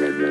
Yeah.